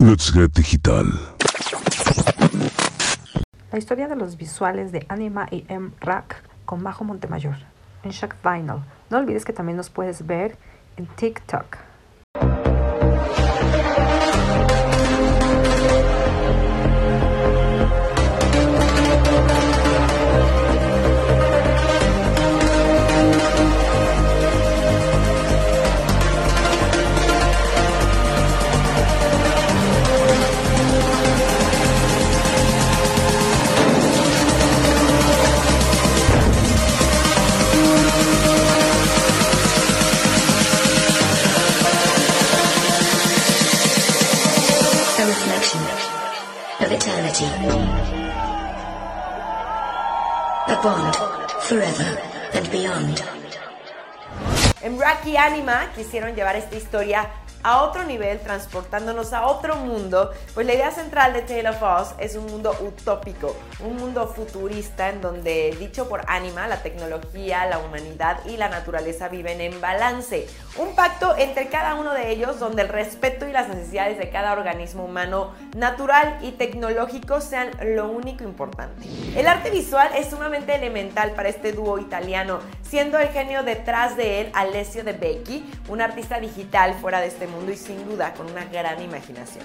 Let's Get Digital. La historia de los visuales de Anima y M. Rack con Majo Montemayor en Shack Vinyl. No olvides que también nos puedes ver en TikTok. Eternity. A bond forever and beyond. En Rocky Anima quisieron llevar esta historia a otro nivel, transportándonos a otro mundo, pues la idea central de Tale of Us es un mundo utópico, un mundo futurista en donde, dicho por Anima, la tecnología, la humanidad y la naturaleza viven en balance. Un pacto entre cada uno de ellos donde el respeto y las necesidades de cada organismo humano, natural y tecnológico, sean lo único importante. El arte visual es sumamente elemental para este dúo italiano, siendo el genio detrás de él Alessio De Becchi, un artista digital fuera de este mundo y sin duda con una gran imaginación.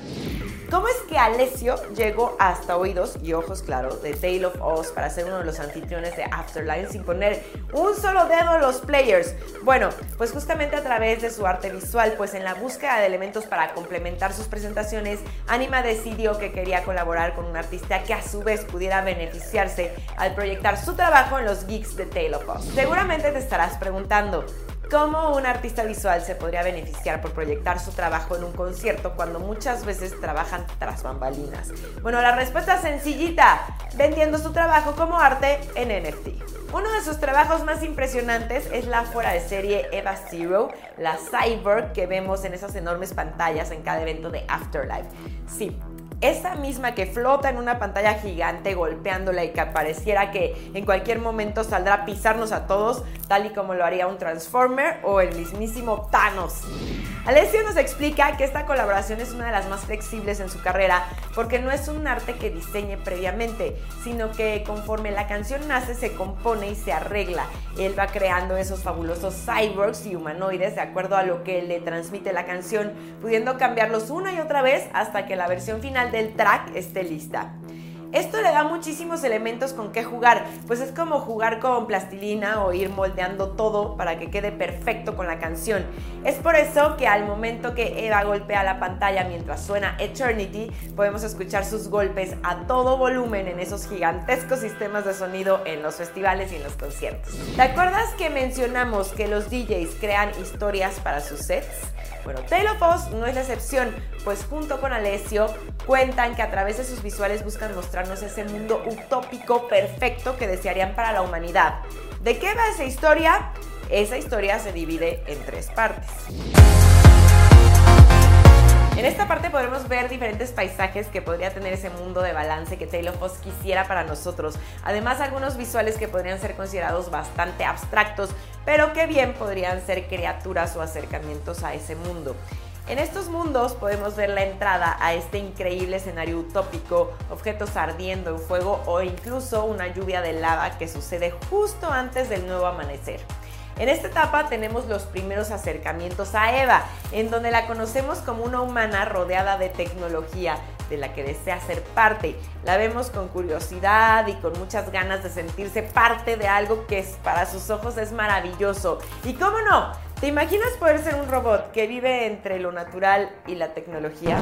¿Cómo es que Alessio llegó hasta oídos y ojos, claro, de Tale of Us para ser uno de los anfitriones de Afterlife sin poner un solo dedo a los players? Bueno, pues justamente a través de su arte visual, pues en la búsqueda de elementos para complementar sus presentaciones, Anima decidió que quería colaborar con un artista que a su vez pudiera beneficiarse al proyectar su trabajo en los geeks de Tale of Us. Seguramente te estarás preguntando, ¿Cómo un artista visual se podría beneficiar por proyectar su trabajo en un concierto cuando muchas veces trabajan tras bambalinas? Bueno, la respuesta es sencillita, vendiendo su trabajo como arte en NFT. Uno de sus trabajos más impresionantes es la fuera de serie Eva Zero, la cyborg que vemos en esas enormes pantallas en cada evento de Afterlife. Sí, esa misma que flota en una pantalla gigante golpeándola y que pareciera que en cualquier momento saldrá a pisarnos a todos, tal y como lo haría un Transformer o el mismísimo Thanos. Alessio nos explica que esta colaboración es una de las más flexibles en su carrera porque no es un arte que diseñe previamente, sino que conforme la canción nace se compone y se arregla. Él va creando esos fabulosos cyborgs y humanoides de acuerdo a lo que le transmite la canción, pudiendo cambiarlos una y otra vez hasta que la versión final del track esté lista. Esto le da muchísimos elementos con qué jugar, pues es como jugar con plastilina o ir moldeando todo para que quede perfecto con la canción. Es por eso que al momento que Eva golpea la pantalla mientras suena Eternity, podemos escuchar sus golpes a todo volumen en esos gigantescos sistemas de sonido en los festivales y en los conciertos. ¿Te acuerdas que mencionamos que los DJs crean historias para sus sets? Bueno, of Us no es la excepción, pues junto con Alessio cuentan que a través de sus visuales buscan mostrarnos ese mundo utópico perfecto que desearían para la humanidad. ¿De qué va esa historia? Esa historia se divide en tres partes. En esta parte podremos ver diferentes paisajes que podría tener ese mundo de balance que Tale of Us quisiera para nosotros. Además, algunos visuales que podrían ser considerados bastante abstractos, pero que bien podrían ser criaturas o acercamientos a ese mundo. En estos mundos podemos ver la entrada a este increíble escenario utópico, objetos ardiendo en fuego o incluso una lluvia de lava que sucede justo antes del nuevo amanecer. En esta etapa tenemos los primeros acercamientos a Eva, en donde la conocemos como una humana rodeada de tecnología de la que desea ser parte. La vemos con curiosidad y con muchas ganas de sentirse parte de algo que para sus ojos es maravilloso. ¿Y cómo no? ¿Te imaginas poder ser un robot que vive entre lo natural y la tecnología?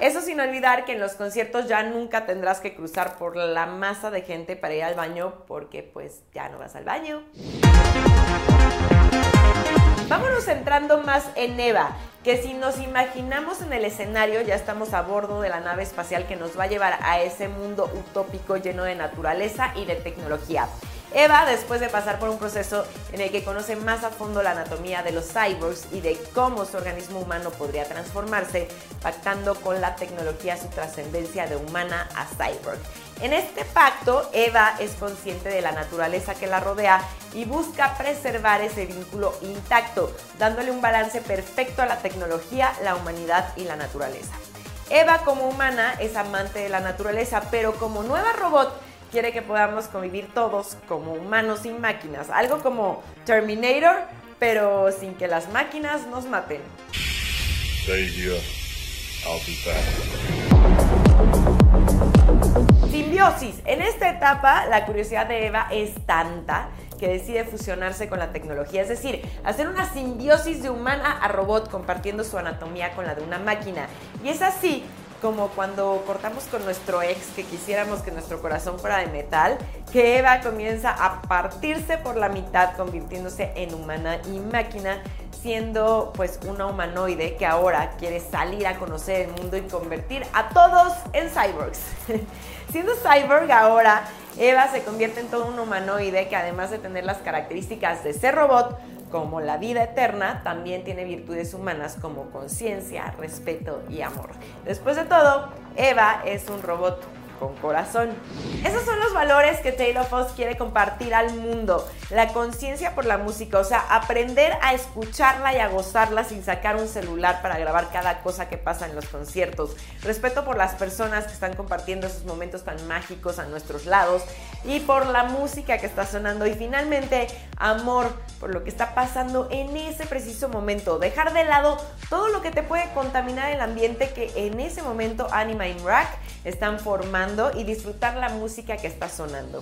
Eso sin olvidar que en los conciertos ya nunca tendrás que cruzar por la masa de gente para ir al baño porque pues ya no vas al baño. Vámonos centrando más en Eva, que si nos imaginamos en el escenario ya estamos a bordo de la nave espacial que nos va a llevar a ese mundo utópico lleno de naturaleza y de tecnología. Eva, después de pasar por un proceso en el que conoce más a fondo la anatomía de los cyborgs y de cómo su organismo humano podría transformarse, pactando con la tecnología su trascendencia de humana a cyborg. En este pacto, Eva es consciente de la naturaleza que la rodea y busca preservar ese vínculo intacto, dándole un balance perfecto a la tecnología, la humanidad y la naturaleza. Eva como humana es amante de la naturaleza, pero como nueva robot quiere que podamos convivir todos como humanos y máquinas. Algo como Terminator, pero sin que las máquinas nos maten. Simbiosis. En esta etapa, la curiosidad de Eva es tanta que decide fusionarse con la tecnología, es decir, hacer una simbiosis de humana a robot compartiendo su anatomía con la de una máquina. Y es así como cuando cortamos con nuestro ex que quisiéramos que nuestro corazón fuera de metal, que Eva comienza a partirse por la mitad convirtiéndose en humana y máquina, siendo pues una humanoide que ahora quiere salir a conocer el mundo y convertir a todos en cyborgs. siendo cyborg ahora, Eva se convierte en todo un humanoide que además de tener las características de ser robot, como la vida eterna, también tiene virtudes humanas como conciencia, respeto y amor. Después de todo, Eva es un robot con corazón. Esos son los valores que Taylor Foss quiere compartir al mundo. La conciencia por la música, o sea, aprender a escucharla y a gozarla sin sacar un celular para grabar cada cosa que pasa en los conciertos. Respeto por las personas que están compartiendo esos momentos tan mágicos a nuestros lados y por la música que está sonando. Y finalmente, amor por lo que está pasando en ese preciso momento. Dejar de lado todo lo que te puede contaminar el ambiente que en ese momento Anima y Rack están formando y disfrutar la música que está sonando.